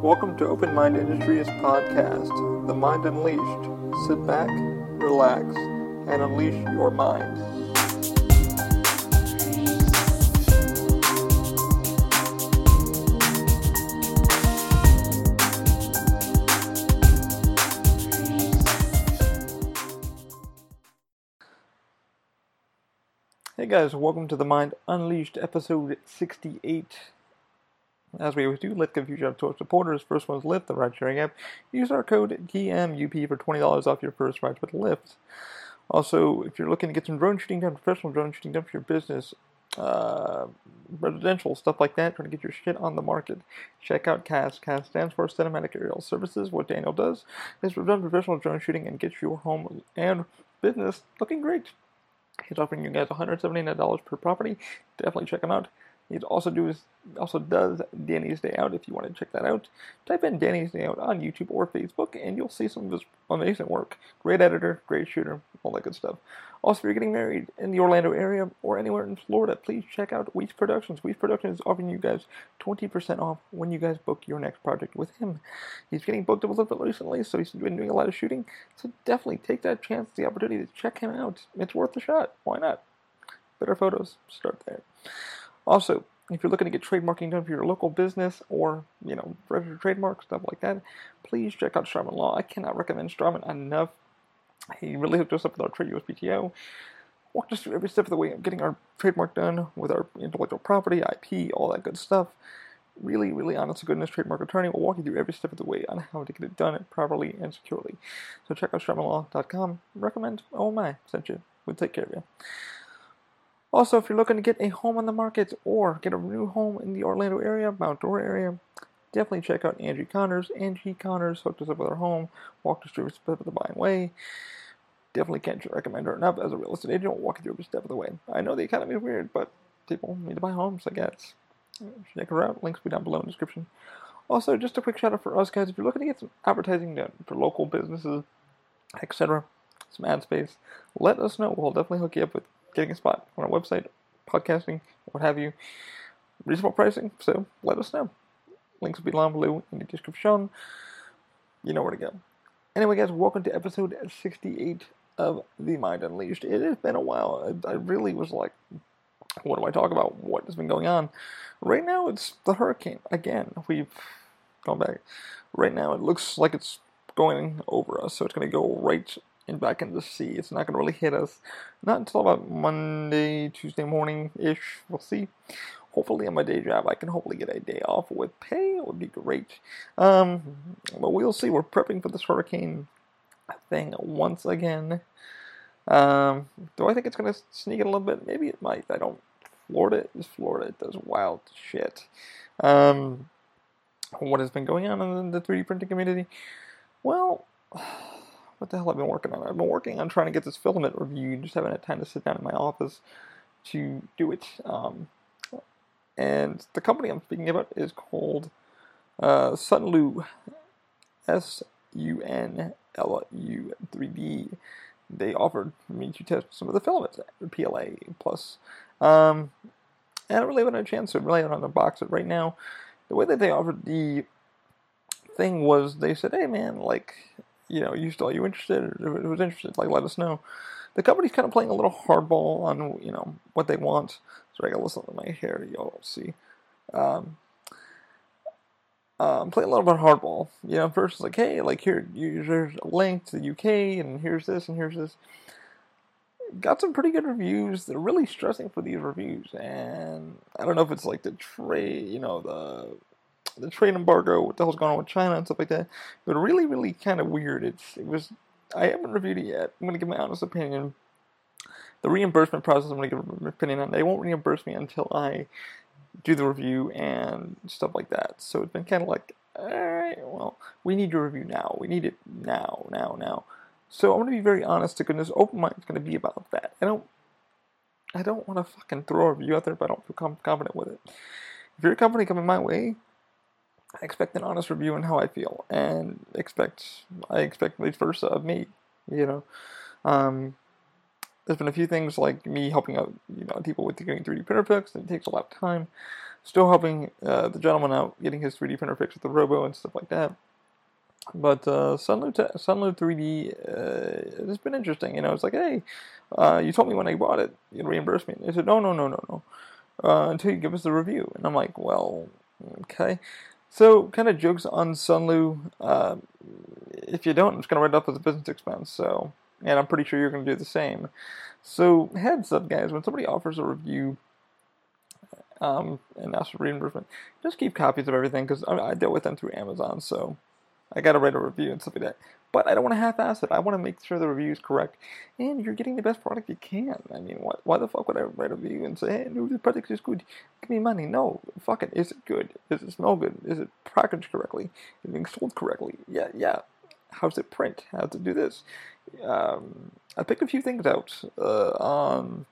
Welcome to Open Mind Industries podcast, The Mind Unleashed. Sit back, relax, and unleash your mind. Hey guys, welcome to The Mind Unleashed, episode 68. As we always do, give huge to our supporters. First one's Lyft, the ride sharing app. Use our code TMUP for $20 off your first ride with Lyft. Also, if you're looking to get some drone shooting done, professional drone shooting done for your business, uh, residential, stuff like that, trying to get your shit on the market, check out CAS. CAS stands for Cinematic Aerial Services. What Daniel does is we've done professional drone shooting and get your home and business looking great. He's offering you guys $179 per property. Definitely check him out. He also does also does Danny's Day Out. If you want to check that out, type in Danny's Day Out on YouTube or Facebook, and you'll see some of his amazing work. Great editor, great shooter, all that good stuff. Also, if you're getting married in the Orlando area or anywhere in Florida, please check out Weece Productions. Weece Productions is offering you guys 20% off when you guys book your next project with him. He's getting booked up a little bit recently, so he's been doing a lot of shooting. So definitely take that chance, the opportunity to check him out. It's worth a shot. Why not? Better photos. Start there. Also, if you're looking to get trademarking done for your local business or, you know, registered trademark, stuff like that, please check out Sturman Law. I cannot recommend Sturman enough. He really hooked us up with our trade USPTO. Walked us through every step of the way of getting our trademark done with our intellectual property, IP, all that good stuff. Really, really honest to goodness trademark attorney will walk you through every step of the way on how to get it done properly and securely. So check out SturmanLaw.com. Recommend Oh my, sent you. We'll take care of you. Also, if you're looking to get a home on the market or get a new home in the Orlando area, Mount Dora area, definitely check out Angie Connors. Angie Connors hooked us up with her home, walked us through step of the buying way. Definitely can't recommend her enough as a real estate agent. Walk you through every step of the way. I know the economy is weird, but people need to buy homes, I guess. Check her out. Links will be down below in the description. Also, just a quick shout out for us guys. If you're looking to get some advertising done for local businesses, etc., some ad space, let us know. We'll definitely hook you up with getting a spot on our website, podcasting, what have you. Reasonable pricing, so let us know. Links will be down below in the description. You know where to go. Anyway, guys, welcome to episode 68 of The Mind Unleashed. It has been a while. I, really was like, what do I talk about? What has been going on? Right now, it's the hurricane. Again, we've gone back. Right now, it looks like it's going over us, so it's going to go right and back into the sea. It's not going to really hit us. Not until about Monday, Tuesday morning ish. We'll see. Hopefully, on my day job, I can hopefully get a day off with pay. It would be great. Um, but we'll see. We're prepping for this hurricane thing once again. Um, do I think it's going to sneak in a little bit? Maybe it might. I don't. Florida is Florida. It does wild shit. Um, what has been going on in the 3D printing community? Well, what the hell I've been working on? I've been working on trying to get this filament reviewed, just haven't had time to sit down in my office to do it. Um, and the company I'm speaking about is called uh, Sunlu, S U N L U 3D. They offered me to test some of the filaments, PLA plus. Um, I really haven't had a chance to really unbox it right now. The way that they offered the thing was they said, hey man, like you know, you still are you interested? It was interested, like let us know. The company's kind of playing a little hardball on you know what they want. So I got to listen to my hair, y'all see. Um, um, play a little bit hardball. You know, first it's like, hey, like here, here's a link to the UK, and here's this, and here's this. Got some pretty good reviews. They're really stressing for these reviews, and I don't know if it's like the trade, you know, the the trade embargo, what the hell's going on with China and stuff like that. But really, really kind of weird. It's it was. I haven't reviewed it yet. I'm gonna give my honest opinion. The reimbursement process, I'm gonna give an opinion on. They won't reimburse me until I do the review and stuff like that. So it's been kind of like, all right, well, we need your review now. We need it now, now, now. So I'm gonna be very honest to goodness. Open mind is gonna be about that. I don't. I don't want to fucking throw a review out there if I don't feel confident with it. If you're a company coming my way, I expect an honest review on how I feel, and expect I expect vice versa of me. You know, um, there's been a few things like me helping out, you know, people with getting 3D printer fixed. It takes a lot of time. Still helping uh, the gentleman out getting his 3D printer fixed with the Robo and stuff like that. But uh, Sunloop, Sunloop 3D uh, has been interesting. You know, it's like, hey, uh, you told me when I bought it, you'd reimburse me. They said, no, no, no, no, no, uh, until you give us the review. And I'm like, well, okay. So, kind of jokes on Sunlu. Uh, if you don't, I'm just going to write it up as a business expense. So, and I'm pretty sure you're going to do the same. So, heads up, guys, when somebody offers a review um, and asks for reimbursement, just keep copies of everything because I, I deal with them through Amazon. So, I got to write a review and stuff like that. But I don't want to half-ass it. I want to make sure the review is correct, and you're getting the best product you can. I mean, why, why the fuck would I write a review and say, "Hey, the product is good. Give me money"? No, fuck it. Is it good? Does it smell good? Is it packaged correctly? Is it being sold correctly? Yeah, yeah. How's it print? How to do this? Um, I picked a few things out uh, on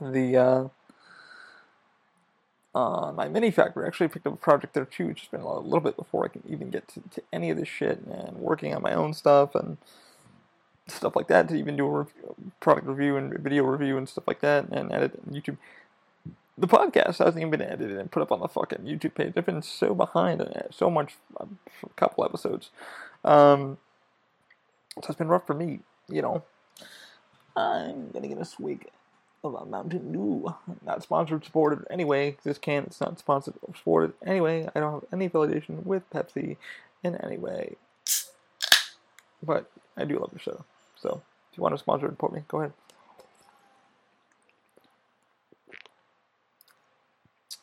the uh, on MyMiniFactory. I actually picked up a project there too. Just been a little bit before I can even get to, to any of this shit and working on my own stuff and stuff like that to even do a review, product review and video review and stuff like that and edit on YouTube. The podcast hasn't even been edited and put up on the fucking YouTube page. I've been so behind on it, so much, a couple episodes. Um, so it's been rough for me, you know. I'm gonna get a swig of a Mountain Dew. Not sponsored, supported anyway. This can it's not sponsored or supported anyway. I don't have any affiliation with Pepsi in any way. But I do love the show. So if you want to sponsor and support me, go ahead.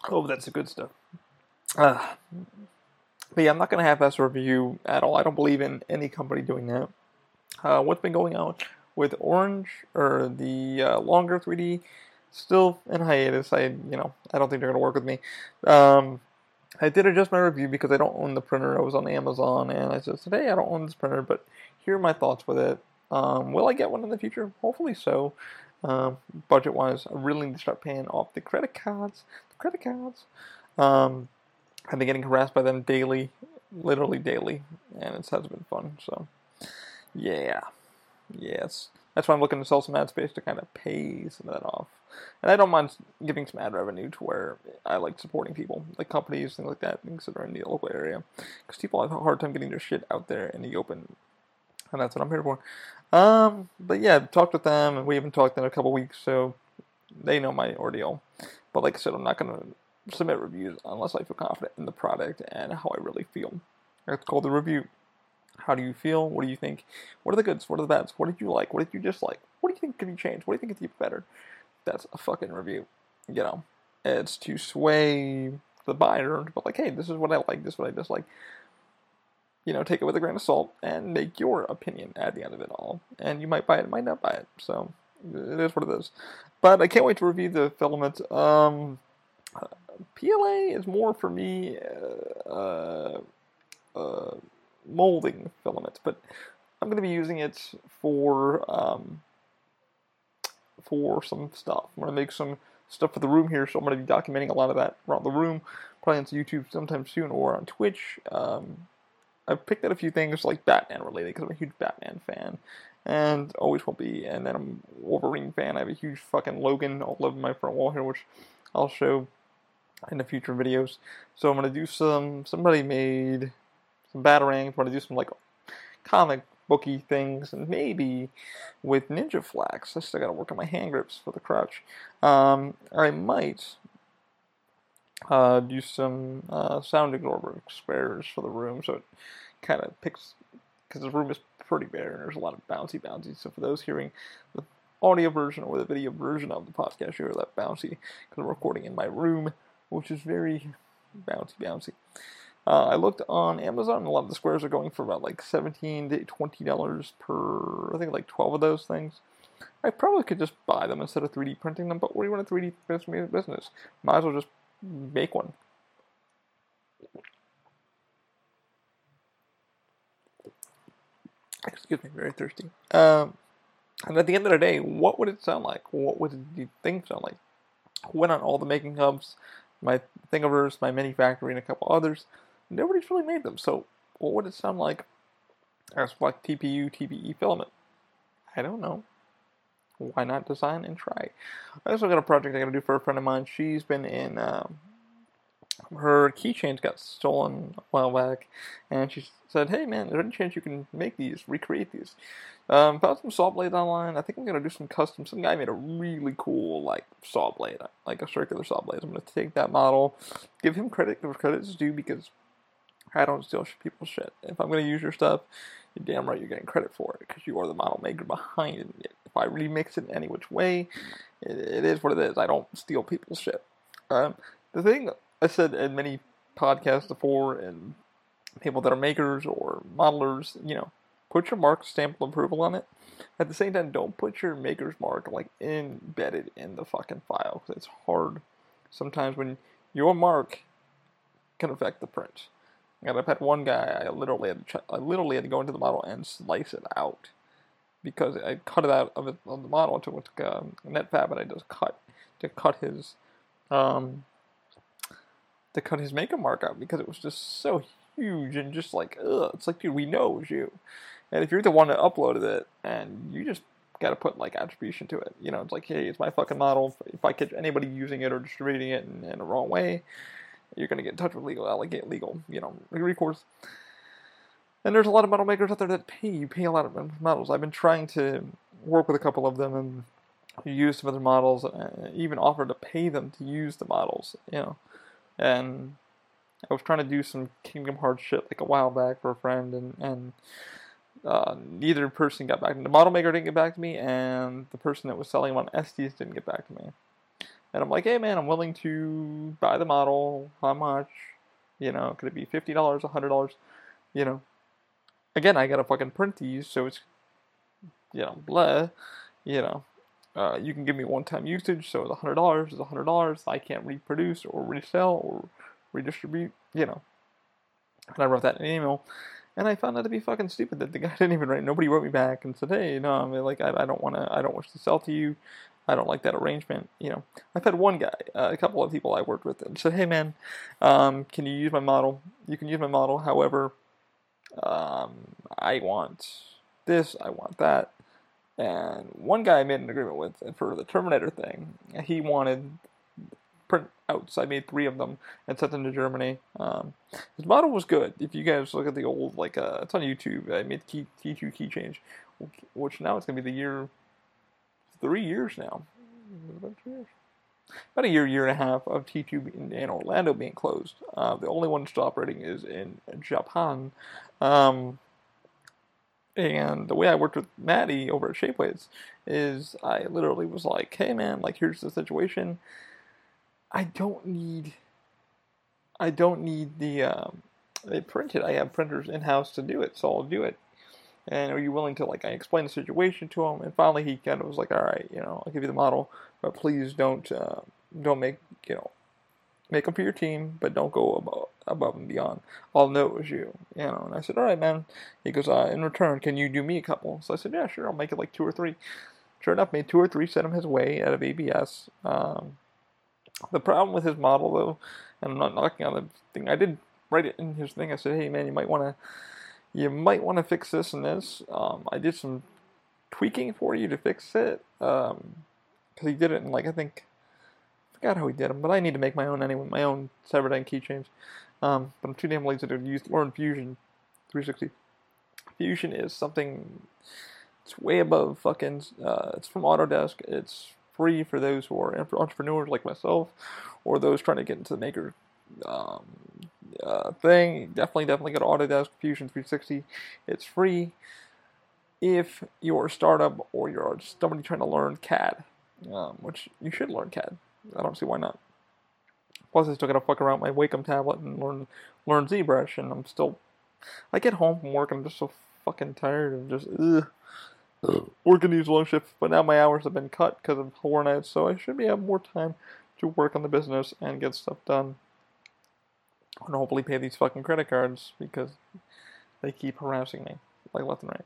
Oh, that's the good stuff. Uh, but yeah, I'm not going to half-ass review at all. I don't believe in any company doing that. Uh, what's been going on with Orange or the uh, longer 3D still in hiatus. I you know I don't think they're gonna work with me. Um, I did adjust my review because I don't own the printer. I was on Amazon and I said hey, I don't own this printer, but here are my thoughts with it. Um, will I get one in the future? Hopefully so. Um, budget wise, I really need to start paying off the credit cards. The credit cards. Um, I've been getting harassed by them daily, literally daily, and it has been fun. So, yeah. Yes. That's why I'm looking to sell some ad space to kind of pay some of that off. And I don't mind giving some ad revenue to where I like supporting people, like companies, things like that, things that are in the local area. Because people have a hard time getting their shit out there in the open. And that's what I'm here for. Um, but yeah, talked with them, and we haven't talked in a couple weeks, so they know my ordeal. But like I said, I'm not going to submit reviews unless I feel confident in the product and how I really feel. It's called the review. How do you feel? What do you think? What are the goods? What are the bads? What did you like? What did you dislike? What do you think could be changed? What do you think could be better? That's a fucking review. You know, it's to sway the buyer, but like, hey, this is what I like, this is what I dislike. You know, take it with a grain of salt and make your opinion at the end of it all. And you might buy it, might not buy it. So it is what it is. But I can't wait to review the filament. Um, PLA is more for me. Uh, uh, molding filament, but I'm going to be using it for um, for some stuff. I'm going to make some stuff for the room here, so I'm going to be documenting a lot of that around the room, probably on YouTube sometime soon or on Twitch. Um, I've picked out a few things like Batman related because I'm a huge Batman fan, and always will be. And then I'm Wolverine fan. I have a huge fucking Logan all over my front wall here, which I'll show in the future videos. So I'm gonna do some. Somebody made some batarangs, want to do some like comic booky things, and maybe with NinjaFlex. I still got to work on my hand grips for the crouch. Um, I might uh, do some uh, sound absorber squares for the room, so it kind of picks because the room is pretty bare and there's a lot of bouncy bouncy. So for those hearing the audio version or the video version of the podcast, you hear that bouncy because I'm recording in my room, which is very bouncy bouncy. Uh, I looked on Amazon, a lot of the squares are going for about like 17 to $20 per, I think like 12 of those things. I probably could just buy them instead of 3D printing them, but what do you want a 3D business? Might as well just make one. Excuse me, very thirsty. Um, and at the end of the day, what would it sound like? What would the thing sound like? Went on all the making hubs, my Thingiverse, MyMiniFactory, and a couple others nobody's really made them. So what would it sound like as like TPU, TPE filament? I don't know. why not design and try? I also got a project I got to do for a friend of mine. She's been in. Um, her keychains got stolen a while back, and she said, "Hey man, is there any chance you can make these, recreate these?" Um, found some saw blades online. I think I'm gonna do some custom. Some guy made a really cool like saw blade, like a circular saw blade. I'm gonna take that model, give him credit where credit's due because I don't steal people's shit. If I'm gonna use your stuff, you're damn right you're getting credit for it because you are the model maker behind it. If I remix it in any which way, it, it is what it is. I don't steal people's shit. Um, the thing I said in many podcasts before, and people that are makers or modelers, you know, put your mark stamp of approval on it. At the same time, don't put your maker's mark like embedded in the fucking file because it's hard sometimes when your mark can affect the print. And I've had one guy, I literally had to, I literally had to go into the model and slice it out because I cut it out of, it, of the model to what's um, Netfabb, and I just cut to cut his um, to cut his makeup mark out because it was just so huge and just like ugh. It's like, dude, we know it was you. And if you're the one that uploaded it and you just got to put like attribution to it, you know, it's like, hey, it's my fucking model. If I catch anybody using it or distributing it in, in wrong way, you're gonna get in touch with legal, allegate legal, you know, recourse. And there's a lot of model makers out there that pay you pay a lot of models. I've been trying to work with a couple of them and use some of their models, uh, even offer to pay them to use the models, you know. And I was trying to do some Kingdom Hearts shit like a while back for a friend, and and uh, neither person got back to me. The model maker didn't get back to me, and the person that was selling them on Etsy didn't get back to me. And I'm like, hey man, I'm willing to buy the model. How much? You know, could it be fifty dollars, hundred dollars? You know, again, I gotta fucking print these, so it's you know, blah. You know, uh, you can give me one-time usage, so it's hundred dollars. It's hundred dollars. I can't reproduce or resell or redistribute, you know. And I wrote that in an email, and I found that to be fucking stupid that the guy didn't even write. Nobody wrote me back and said, "Hey, no, I mean, like, I, I don't want to. I don't wish to sell to you. I don't like that arrangement." You know, I've had one guy, uh, a couple of people I worked with, and said, "Hey, man, um, can you use my model? You can use my model. However, um, I want this. I want that." And one guy I made an agreement with for the Terminator thing. He wanted printouts. I made three of them and sent them to Germany. Um, his model was good. If you guys look at the old, like, uh, it's on YouTube. I made key, T2 key change, which now it's going to be the year, three years now. About. About a year, year and a half of T2 in, in Orlando being closed. Uh, the only one still operating is in Japan. Um, and the way I worked with Maddie over at Shapeways is I literally was like, hey man, like here's the situation. I don't need. I don't need the um, they printed. I have printers in house to do it, so I'll do it. And are you willing to like? I explained the situation to him, and finally he kind of was like, "All right, you know, I'll give you the model, but please don't uh, don't make you know make them for your team, but don't go above above and beyond. I'll know it was you, you know." And I said, "All right, man." He goes, uh, "In return, can you do me a couple?" So I said, "Yeah, sure. I'll make it like two or three. Sure enough, made two or three, sent him his way out of ABS. Um, the problem with his model, though, and I'm not knocking on the thing, I did write it in his thing. I said, "Hey, man, you might want to, you might want to fix this and this." Um, I did some tweaking for you to fix it because um, he did it in like I think I forgot how he did them, but I need to make my own anyway, my own Cyberdyne keychains. Um, but I'm too damn lazy to use learn Fusion 360. Fusion is something. It's way above fucking. Uh, it's from Autodesk. It's free for those who are entrepreneurs like myself, or those trying to get into the maker um, uh, thing. Definitely, definitely go to Autodesk Fusion 360. It's free if you're a startup or you're somebody trying to learn CAD, um, which you should learn CAD. I don't see why not. Plus, I still gotta fuck around my Wacom tablet and learn learn ZBrush, and I'm still. I get home from work and I'm just so fucking tired and just ugh working these long shifts, but now my hours have been cut because of Horror Nights, so I should be have more time to work on the business and get stuff done. And hopefully pay these fucking credit cards because they keep harassing me, like left and right.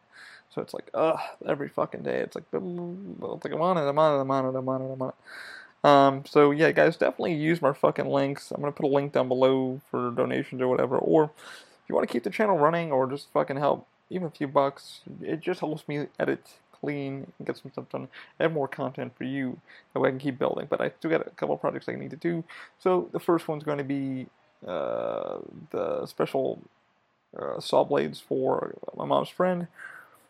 So it's like, ugh, every fucking day. It's like, it's like I'm on it, I'm on it, I'm on it, I'm on it, I'm on it. Um, so yeah, guys, definitely use my fucking links. I'm gonna put a link down below for donations or whatever. Or if you want to keep the channel running or just fucking help even a few bucks. It just helps me edit clean, and get some stuff done, and more content for you. That way I can keep building. But I still got a couple of projects I need to do. So the first one's going to be uh, the special uh, saw blades for my mom's friend.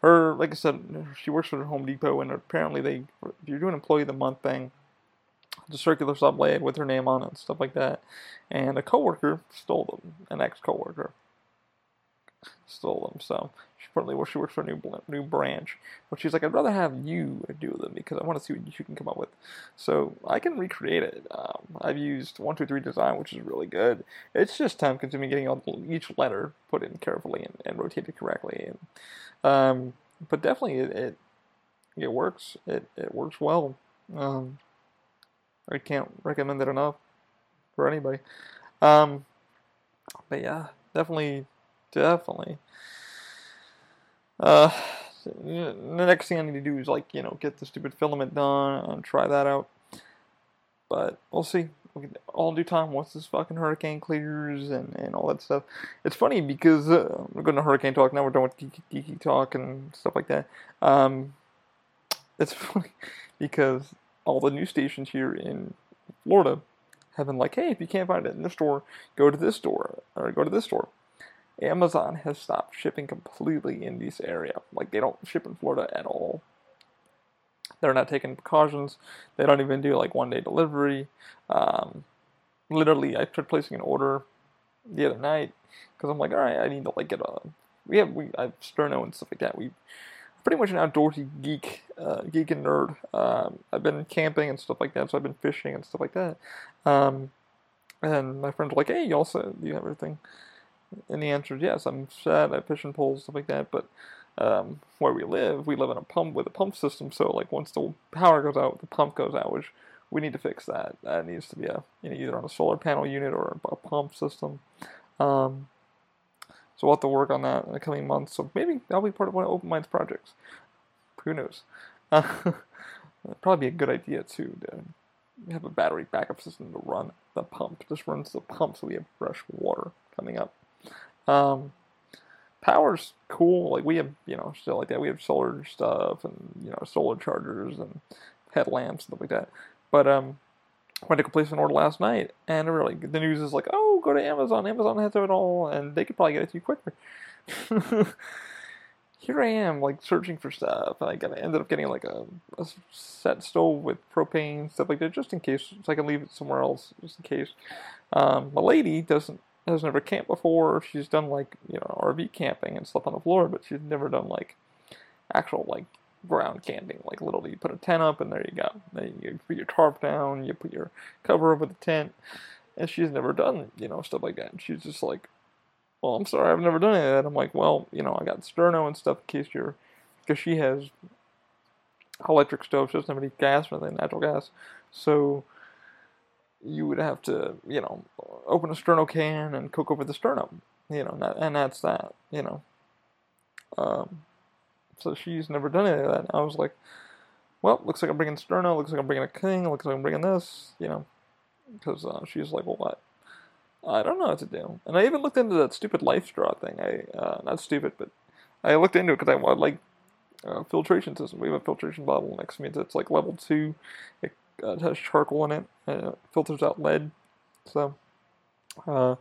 Her, like I said, she works for Home Depot, and apparently they, if you're doing employee of the month thing, the circular saw blade with her name on it and stuff like that. And a coworker stole them, an ex-coworker stole them. So she probably well, she works for a new new branch. But she's like, I'd rather have you do them because I want to see what you can come up with. So I can recreate it. Um, I've used one two three design, which is really good. It's just time consuming getting all, each letter put in carefully and, and rotated correctly. And um, but definitely it, it, it works. It it works well. Um, I can't recommend it enough for anybody. Um, but yeah, definitely definitely. Uh, the next thing I need to do is like you know get the stupid filament done and try that out. But we'll see. All due time once this fucking hurricane clears and, and all that stuff. It's funny because uh, we're going to hurricane talk now. We're done with geeky, geeky talk and stuff like that. Um, it's funny because all the news stations here in Florida have been like, hey, if you can't find it in the store, go to this store or go to this store. Amazon has stopped shipping completely in this area. Like they don't ship in Florida at all. They're not taking precautions. They don't even do like one day delivery. Um, literally, I tried placing an order the other night because I'm like, all right, I need to like get a. We have we I have Sterno and stuff like that. We pretty much an outdoorsy geek, uh, geek and nerd. Um, I've been camping and stuff like that, so I've been fishing and stuff like that. Um, and my friends were like, hey, you also do you have everything? And the answer is yes. I'm sad. I fish and poles stuff like that. But um, where we live, we live in a pump with a pump system. So like once the power goes out, the pump goes out, which we need to fix that. That needs to be a you know either on a solar panel unit or a, pump system. Um, so we'll have to work on that in the coming months. So maybe that'll be part of one of Open Minds projects. Who knows? Uh, probably be a good idea too to have a battery backup system to run the pump. Just runs the pump so we have fresh water coming up. Um, power's cool. Like we have, you know, still like that. We have solar stuff and you know solar chargers and headlamps and stuff like that. But um, went to place an order last night, and really the news is like, oh, go to Amazon. Amazon has it all, and they could probably get it to you quicker. Here I am, like searching for stuff. And I got ended up getting like a, a set stove with propane stuff like that, just in case, so I can leave it somewhere else, just in case. Um, my lady doesn't has never camped before. She's done like you know RV camping and slept on the floor, but she's never done like actual like ground camping. Like literally, you put a tent up and there you go. Then you put your tarp down, you put your cover over the tent, and she's never done you know stuff like that. And she's just like, well, I'm sorry, I've never done any of that. I'm like, well, you know, I got sterno and stuff in case you're, because she has electric stove. She doesn't have any gas or anything, natural gas. So you would have to, you know, open a sterno can and cook over the sternum, you know, and, that, and that's that, you know. Um, so she's never done any of that. I was like, well, looks like I'm bringing sterno, looks like I'm bringing a king, looks like I'm bringing this, you know, because uh, she's like, well, what? I don't know what to do. And I even looked into that stupid life straw thing. I, uh, not stupid, but I looked into it because I wanted, like, uh, filtration system. We have a filtration bottle next to me that's like level two. It uh, it has charcoal in it. And it filters out lead. So, uh,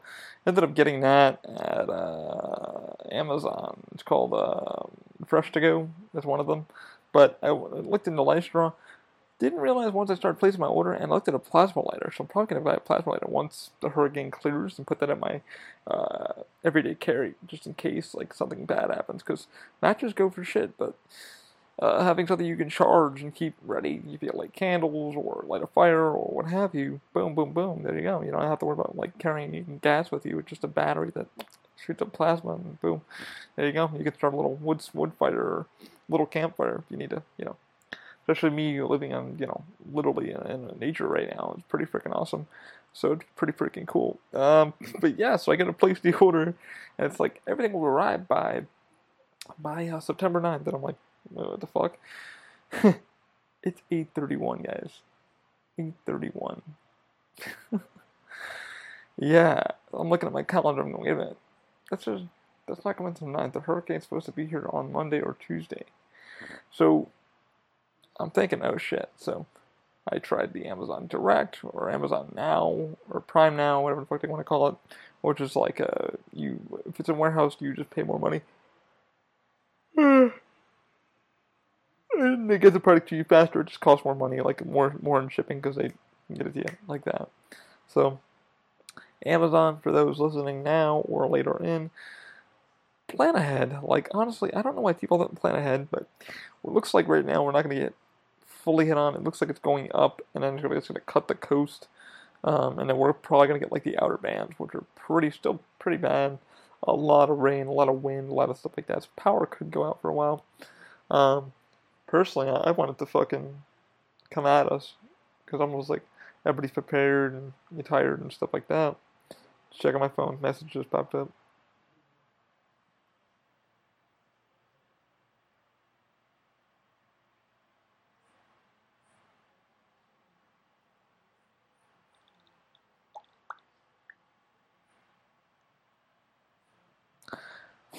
ended up getting that at uh, Amazon. It's called uh, Fresh to Go. Is one of them. But I looked into LifeStraw. Didn't realize once I started placing my order and I looked at a plasma lighter. So I'm probably gonna buy a plasma lighter once the hurricane clears and put that in my uh, everyday carry just in case like something bad happens. Because matches go for shit, but uh, having something you can charge and keep ready you like candles or light a fire or what have you. Boom, boom, boom. There you go. You don't have to worry about like carrying gas with you. It's just a battery that shoots up plasma and boom. There you go. You can start a little wood wood fire or little campfire if you need to. You know, especially me living on you know literally in, in nature right now. It's pretty freaking awesome. So it's pretty freaking cool. Um, but yeah, so I get to place the order, and it's like everything will arrive by by uh, September 9th. And I'm like, what the fuck? it's 8:31, guys. 8:31. yeah, I'm looking at my calendar. I'm going, wait a minute. That's just that's not coming until 9th. The hurricane's supposed to be here on Monday or Tuesday. So I'm thinking, oh shit. So I tried the Amazon Direct or Amazon Now or Prime Now, whatever the fuck they want to call it, which is like a you if it's in warehouse, do you just pay more money. and they get the product to you faster. It just costs more money, like more more in shipping because they get it to you like that. So Amazon for those listening now or later in. Plan ahead. Like honestly, I don't know why people don't plan ahead, but it looks like right now we're not going to get fully hit on. It looks like it's going up, and then it's going to cut the coast, um, and then we're probably going to get like the outer bands, which are pretty still pretty bad. A lot of rain, a lot of wind, a lot of stuff like that. So power could go out for a while. Um, personally, I, I wanted to fucking come at us because I'm almost like everybody's prepared and you're tired and stuff like that. Just checking my phone, messages popped up.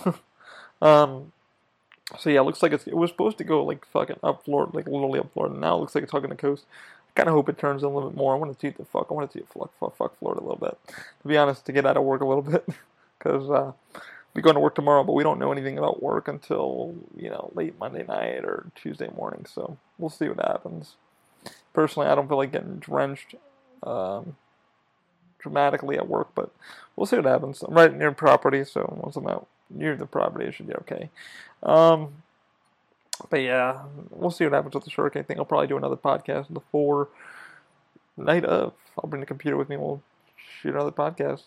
um, so yeah, it looks like it was supposed to go like fucking up Florida, like literally up Florida. Now it looks like it's hugging the coast. I kind of hope it turns a little bit more. I want to see the fuck. I want to see it fuck, fuck, fuck Florida a little bit. To be honest, to get out of work a little bit, because uh, we're going to work tomorrow, but we don't know anything about work until you know late Monday night or Tuesday morning. So we'll see what happens. Personally, I don't feel like getting drenched. Um, dramatically at work, but we'll see what happens. I'm right near property, so once I'm out near the property, it should be okay. Um, but yeah, we'll see what happens with the hurricane thing. I'll probably do another podcast before night of. I'll bring the computer with me. We'll shoot another podcast.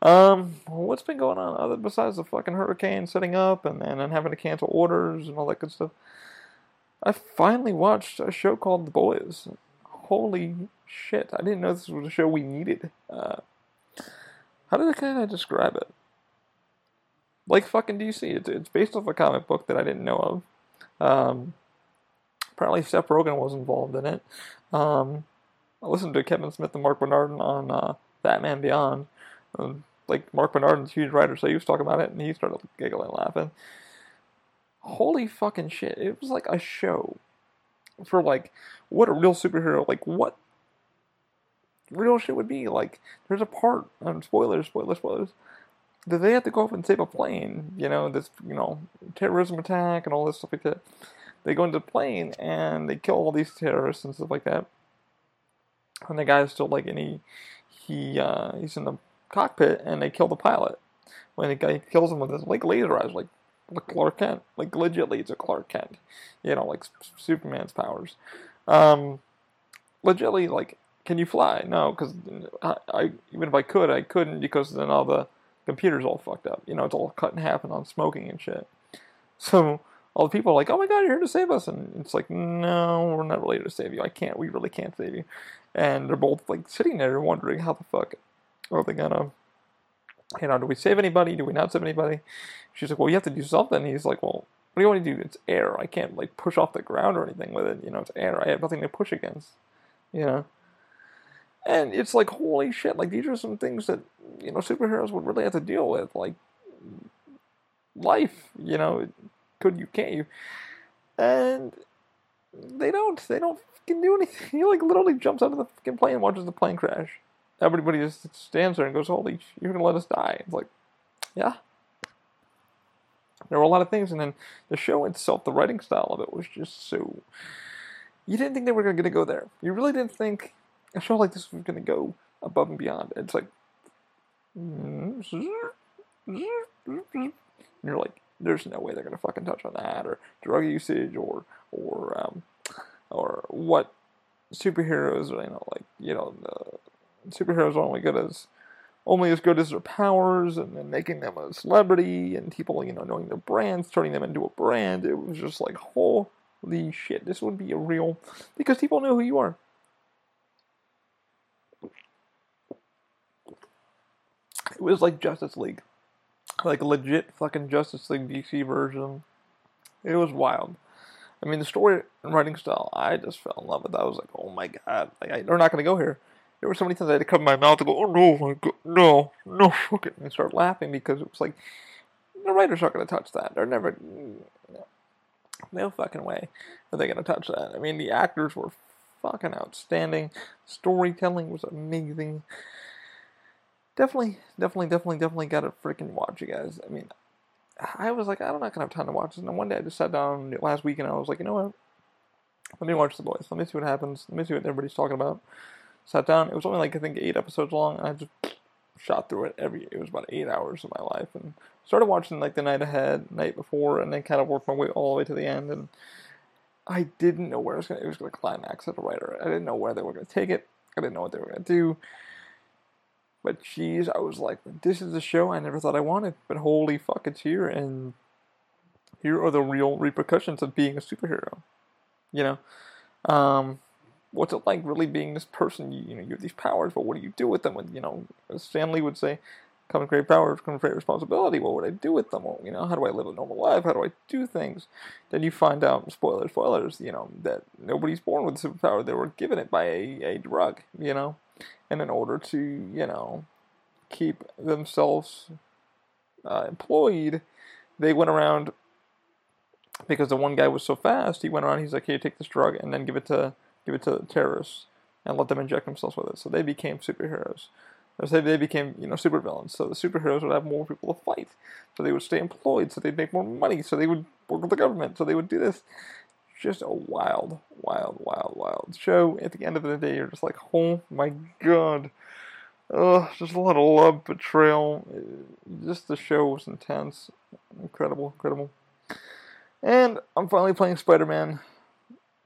Um, what's been going on other besides the fucking hurricane setting up and, and then having to cancel orders and all that good stuff? I finally watched a show called The Boys. Holy shit! I didn't know this was a show we needed. Uh, how did I kind of describe it? Like fucking DC. It's, it's based off a comic book that I didn't know of. Um, apparently, Seth Rogen was involved in it. Um, I listened to Kevin Smith and Marc Bernardin on uh, Fatman Beyond. Um, like Marc Bernardin's huge writer, so he was talking about it, and he started giggling, laughing. Holy fucking shit! It was like a show for like what a real superhero, like what real shit would be. Like, there's a part, um, spoilers, spoilers, spoilers that they have to go up and save a plane, you know, this, you know, terrorism attack and all this stuff like that. They go into the plane and they kill all these terrorists and stuff like that. And the guy's still like, and he, he, uh, he's in the cockpit and they kill the pilot. When the guy kills him with his like laser eyes, like, like Clark Kent, like legitly it's a Clark Kent, you know, like Superman's powers. Um, legitly, like, can you fly? No, because I, I, even if I could, I couldn't because then all the computer's all fucked up. You know, it's all cut in half and on smoking and shit. So all the people are like, "Oh my god, you're here to save us," and it's like, "No, we're not really here to save you. I can't. We really can't save you." And they're both like sitting there wondering how the fuck are they gonna, you know, do we save anybody? Do we not save anybody? She's like, "Well, you have to do something." He's like, "Well." What do you want to do? It's air. I can't like push off the ground or anything with it. You know, it's air. I have nothing to push against. You know. And it's like, holy shit, like these are some things that, you know, superheroes would really have to deal with. Like life, you know, could you, can't you? And they don't, they don't can do anything. He like literally jumps out of the fucking plane and watches the plane crash. Everybody just stands there and goes, holy, you're gonna let us die. It's like, yeah. There were a lot of things, and then the show itself, the writing style of it was just so. You didn't think they were going to go there. You really didn't think I felt like this was going to go above and beyond. It's like, and you're like, there's no way they're going to fucking touch on that, or drug usage, or or um, or what superheroes, are you know, like you know, the superheroes are only good as only as good as their powers, and then making them a celebrity, and people, you know, knowing their brands, turning them into a brand. It was just like, holy shit, this would be a real because people know who you are. It was like Justice League. Like legit fucking Justice League DC version. It was wild. I mean, the story and writing style, I just fell in love with. That. I was like, oh my god, like, I, they're not going to go here. There were so many times I had to cover my mouth and go, oh no, oh my god, no, no, fuck it, and start laughing because it was like, the writers aren't going to touch that. They're never. No fucking way are they gonna touch that. I mean, the actors were fucking outstanding. Storytelling was amazing. Definitely, definitely, definitely, definitely gotta freaking watch you guys. I mean, I was like, I'm not gonna have time to watch this. And then one day I just sat down last week and I was like, you know what? Let me watch The Boys. Let me see what happens. Let me see what everybody's talking about. Sat down. It was only like I think eight episodes long. And I just shot through it every. It was about eight hours of my life, and started watching like the night ahead, night before, and then kind of worked my way all the way to the end. And I didn't know where it was gonna. It was gonna climax as a writer. I didn't know where they were gonna take it. I didn't know what they were gonna do. But geez, I was like, this is a show I never thought I wanted. But holy fuck, it's here, and here are the real repercussions of being a superhero. You know, um, what's it like really being this person? You, you know, you have these powers, but what do you do with them? When you know, as Stan Lee would say, "Come with great power, come with great responsibility." What would I do with them? Well, you know, how do I live a normal life? How do I do things? Then you find out, spoilers, spoilers. You know that nobody's born with superpower; they were given it by a, a drug. You know, and in order to you know keep themselves uh, employed, they went around because the one guy was so fast. He went around. He's like, "Here, take this drug, and then give it to give it to terrorists, and let them inject themselves with it." So they became superheroes. Say they became, you know, supervillains. So the superheroes would have more people to fight. So they would stay employed. So they'd make more money. So they would work with the government. So they would do this. Just a wild, wild, wild, wild show. At the end of the day, you're just like, oh my god. Ugh, just a lot of love, betrayal. Just the show was intense. Incredible, incredible. And I'm finally playing Spider Man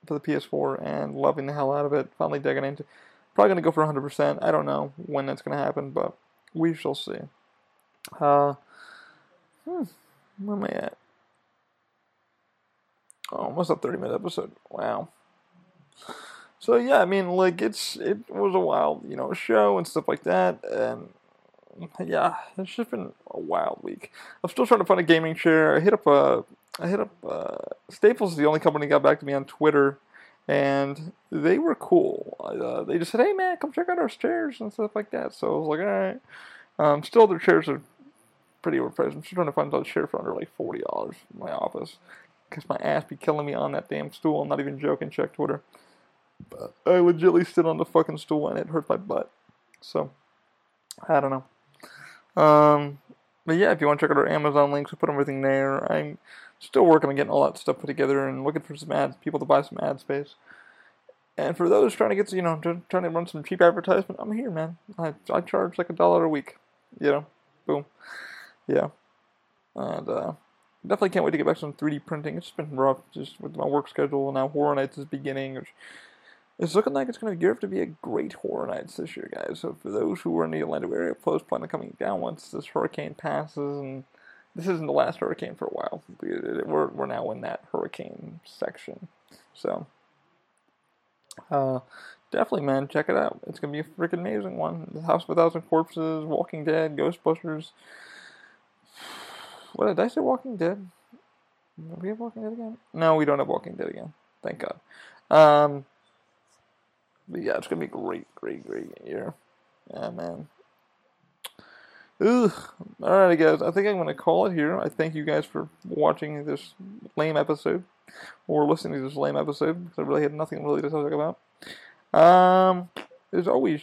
for the PS4 and loving the hell out of it. Finally digging into. Probably gonna go for 100%. I don't know when that's gonna happen, but we shall see. Uh, hmm, where am I at? Oh, almost a 30 minute episode. Wow. So yeah, I mean, like it's it was a wild, you know, show and stuff like that, and yeah, it's just been a wild week. I'm still trying to find a gaming chair. I hit up a I hit up uh, Staples is the only company that got back to me on Twitter, and they were cool. Uh, they just said, "Hey man, come check out our chairs and stuff like that." So I was like, "All right." Um, still, their chairs are pretty overpriced. I'm still trying to find a chair for under like forty dollars in my office because my ass be killing me on that damn stool. I'm not even joking. Check Twitter. But I legitimately sit on the fucking stool and it hurt my butt. So I don't know. Um, but yeah, if you want to check out our Amazon links, we put everything there. I'm still working on getting all that stuff put together and looking for some ads, people to buy some ad space. And for those trying to get, you know, trying to run some cheap advertisement, I'm here, man. I, I charge like a dollar a week, you know, boom, yeah. And uh, definitely can't wait to get back to some 3D printing. It's been rough just with my work schedule. And now Horror Nights is beginning, which it's looking like it's going to gear up to be a great Horror Nights this year, guys. So for those who are in the Orlando area, post plan on coming down once this hurricane passes and this isn't the last hurricane for a while. We're we're now in that hurricane section, so uh, definitely, man, check it out. It's gonna be a freaking amazing one. The House of a Thousand Corpses, Walking Dead, Ghostbusters. What did I say? Walking Dead? Do we have Walking Dead again? No, we don't have Walking Dead again. Thank God. Um, but yeah, it's gonna be great, great, great year. Yeah, man. Ugh. Alright, guys, I think I'm to call it here. I thank you guys for watching this lame episode, or listening to this lame episode, because I really had nothing really to talk about. Um, as always,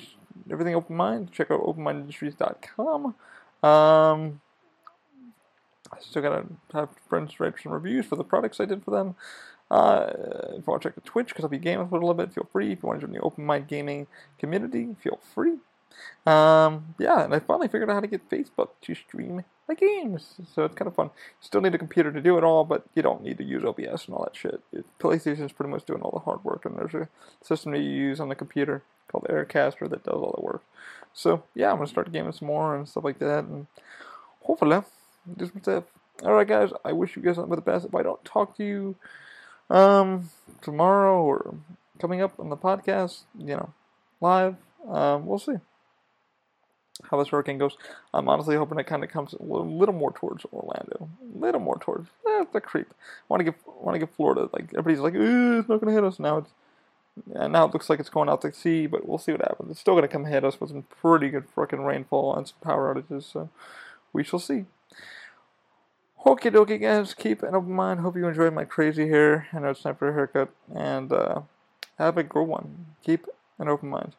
everything open mind. Check out openmindindustries.com. Um, I still gotta have friends write some reviews for the products I did for them. Uh, if you want to check the Twitch, because I'll be gaming for a little bit, feel free. If you want to join the Open Mind Gaming community, feel free. Um, yeah, and I finally figured out how to get Facebook to stream my games. So it's kind of fun. Still need a computer to do it all, but you don't need to use OBS and all that shit. It, PlayStation's pretty much doing all the hard work, and there's a system that you use on the computer called Aircaster that does all the work. So yeah, I'm gonna start gaming some more and stuff like that, and hopefully do some stuff. All right, guys. I wish you guys nothing but the best. If I don't talk to you um, tomorrow or coming up on the podcast, you know, live, um, we'll see how this hurricane goes. I'm honestly hoping it kind of comes a little, more towards Orlando, a little more towards. Eh, the creep. Want to give want to give Florida like everybody's like, it's not going to hit us now. It's yeah, now it looks like it's going out to sea, but we'll see what happens. It's still going to come hit us with some pretty good freaking rainfall and some power outages, so we shall see. Okie dokie, guys. Keep an open mind. Hope you enjoyed my crazy hair. I know it's time for a haircut. And uh, have a good one. Keep an open mind.